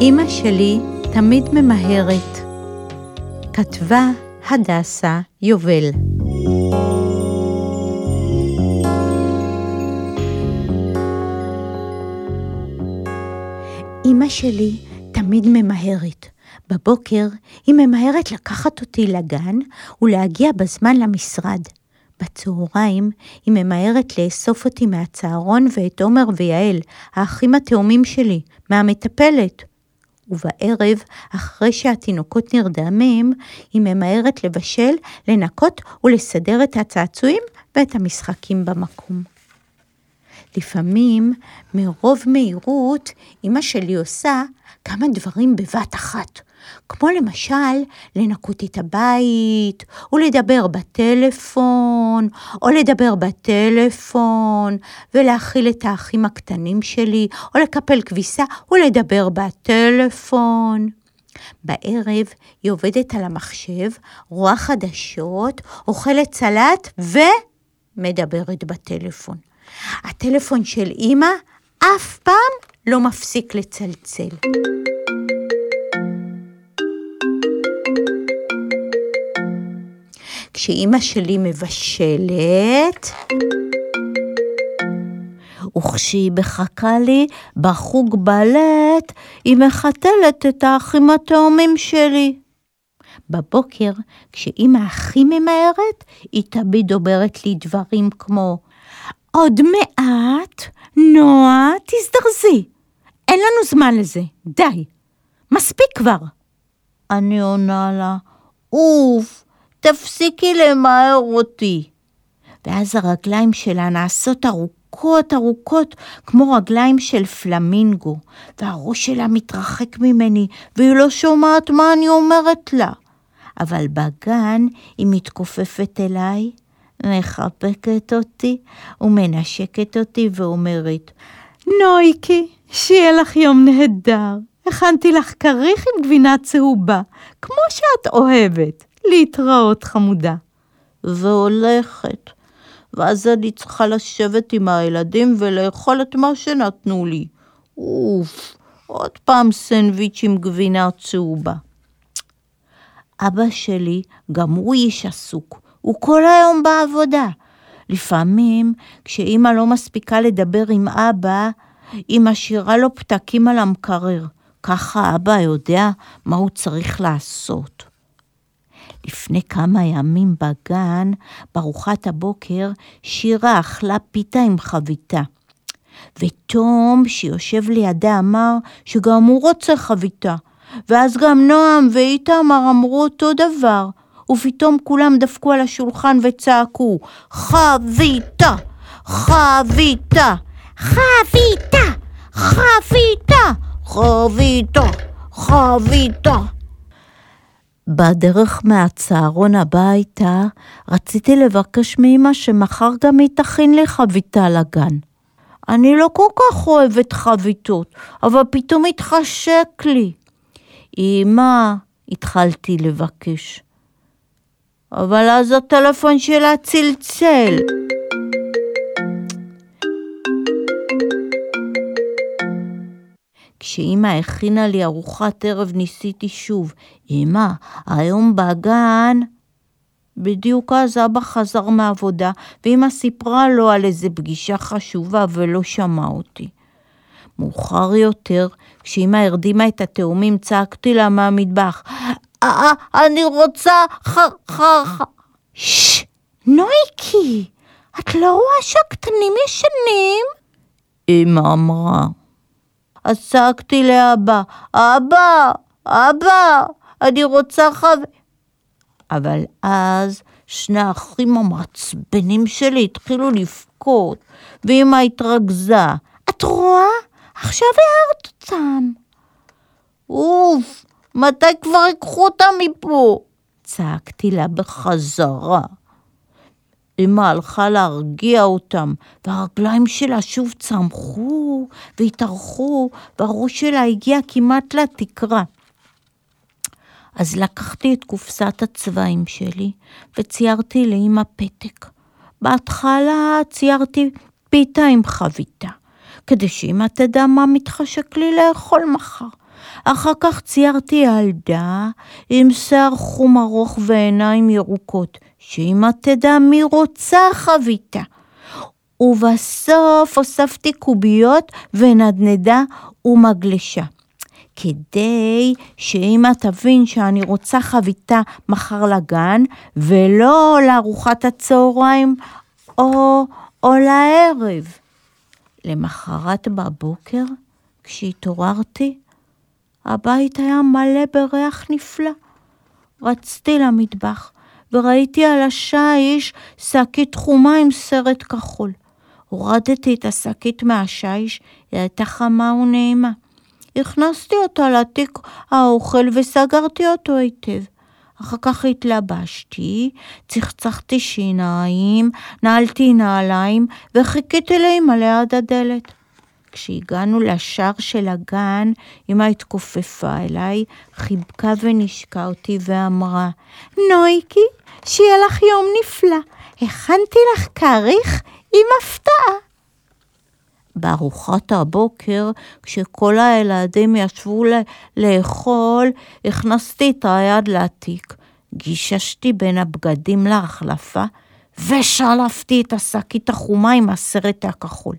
אמא שלי תמיד ממהרת. כתבה הדסה יובל. אמא שלי תמיד ממהרת. בבוקר היא ממהרת לקחת אותי לגן ולהגיע בזמן למשרד. בצהריים היא ממהרת לאסוף אותי מהצהרון ואת עומר ויעל, האחים התאומים שלי, מהמטפלת. ובערב, אחרי שהתינוקות נרדמים, היא ממהרת לבשל, לנקות ולסדר את הצעצועים ואת המשחקים במקום. לפעמים, מרוב מהירות, אמא שלי עושה כמה דברים בבת אחת. כמו למשל לנקות את הבית, או לדבר בטלפון, או לדבר בטלפון, ולהאכיל את האחים הקטנים שלי, או לקפל כביסה, ולדבר בטלפון. בערב היא עובדת על המחשב, רואה חדשות, אוכלת סלט ומדברת בטלפון. הטלפון של אימא אף פעם לא מפסיק לצלצל. כשאימא שלי מבשלת, וכשהיא מחכה לי בחוג בלט, היא מחתלת את האחים התאומים שלי. בבוקר, כשאימא הכי ממהרת, היא תמיד אומרת לי דברים כמו, עוד מעט, נועה, תזדרזי. אין לנו זמן לזה, די. מספיק כבר. אני עונה לה, אוף, תפסיקי למהר אותי. ואז הרגליים שלה נעשות ארוכות ארוכות, כמו רגליים של פלמינגו, והראש שלה מתרחק ממני, והיא לא שומעת מה אני אומרת לה. אבל בגן היא מתכופפת אליי, מחבקת אותי ומנשקת אותי ואומרת, נויקי, שיהיה לך יום נהדר. הכנתי לך כריך עם גבינה צהובה, כמו שאת אוהבת. להתראות חמודה. והולכת. ואז אני צריכה לשבת עם הילדים ולאכול את מה שנתנו לי. אוף, עוד פעם סנדוויץ' עם גבינה צהובה. אבא שלי, גם הוא איש עסוק, הוא כל היום בעבודה. לפעמים, כשאימא לא מספיקה לדבר עם אבא, היא משאירה לו פתקים על המקרר. ככה אבא יודע מה הוא צריך לעשות. לפני כמה ימים בגן, בארוחת הבוקר, שירה אכלה פיתה עם חביתה. ותום, שיושב לידה, אמר שגם הוא רוצה חביתה. ואז גם נועם ואיתמר אמרו אותו דבר. ופתאום כולם דפקו על השולחן וצעקו, חביתה! חביתה! חביתה! חביתה! חביתה! חביתה! בדרך מהצהרון הביתה, רציתי לבקש מאמא שמחר גם היא תכין לי חביתה לגן. אני לא כל כך אוהבת חביתות, אבל פתאום התחשק לי. אמא, התחלתי לבקש. אבל אז הטלפון שלה צלצל. כשאימא הכינה לי ארוחת ערב ניסיתי שוב. אמא, היום בגן... בדיוק אז אבא חזר מהעבודה, ואמא סיפרה לו על איזה פגישה חשובה ולא שמע אותי. מאוחר יותר, כשאמא הרדימה את התאומים, צעקתי לה מהמטבח, אני רוצה ח... ח... ח... ששש, נויקי, את לא רואה שהקטנים ישנים? אמא אמרה. אז צעקתי לאבא, אבא, אבא, אני רוצה חו... אבל אז שני האחים המעצבנים שלי התחילו לבכות, ואמא התרכזה. את רואה? עכשיו הערת אותם. אוף, מתי כבר ייקחו אותם מפה? צעקתי לה בחזרה. אמא הלכה להרגיע אותם, והרגליים שלה שוב צמחו והתארכו, והראש שלה הגיע כמעט לתקרה. אז לקחתי את קופסת הצבעים שלי וציירתי לאמא פתק. בהתחלה ציירתי פיתה עם חביתה, כדי שאמא תדע מה מתחשק לי לאכול מחר. אחר כך ציירתי ילדה עם שיער חום ארוך ועיניים ירוקות, שאמא תדע מי רוצה חביתה. ובסוף הוספתי קוביות ונדנדה ומגלשה. כדי שאמא תבין שאני רוצה חביתה מחר לגן, ולא לארוחת הצהריים או, או לערב. למחרת בבוקר, כשהתעוררתי, הבית היה מלא בריח נפלא. רצתי למטבח, וראיתי על השיש שקית חומה עם סרט כחול. הורדתי את השקית מהשיש, היא הייתה חמה ונעימה. הכנסתי אותה לתיק האוכל וסגרתי אותו היטב. אחר כך התלבשתי, צחצחתי שיניים, נעלתי נעליים וחיכיתי לאמא ליד הדלת. כשהגענו לשער של הגן, אמא התכופפה אליי, חיבקה ונשקה אותי ואמרה, נויקי, שיהיה לך יום נפלא, הכנתי לך כריך עם הפתעה. בארוחת הבוקר, כשכל הילדים ישבו לאכול, הכנסתי את היד לתיק, גיששתי בין הבגדים להחלפה, ושלפתי את השקית החומה עם הסרט הכחול.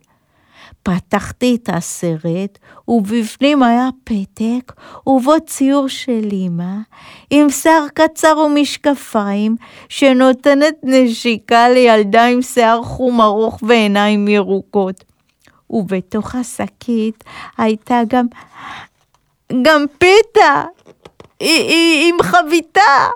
פתחתי את הסרט, ובפנים היה פתק, ובו ציור של אמא, עם שיער קצר ומשקפיים, שנותנת נשיקה לילדה עם שיער חום ארוך ועיניים ירוקות. ובתוך השקית הייתה גם, גם פיתה, עם חביתה.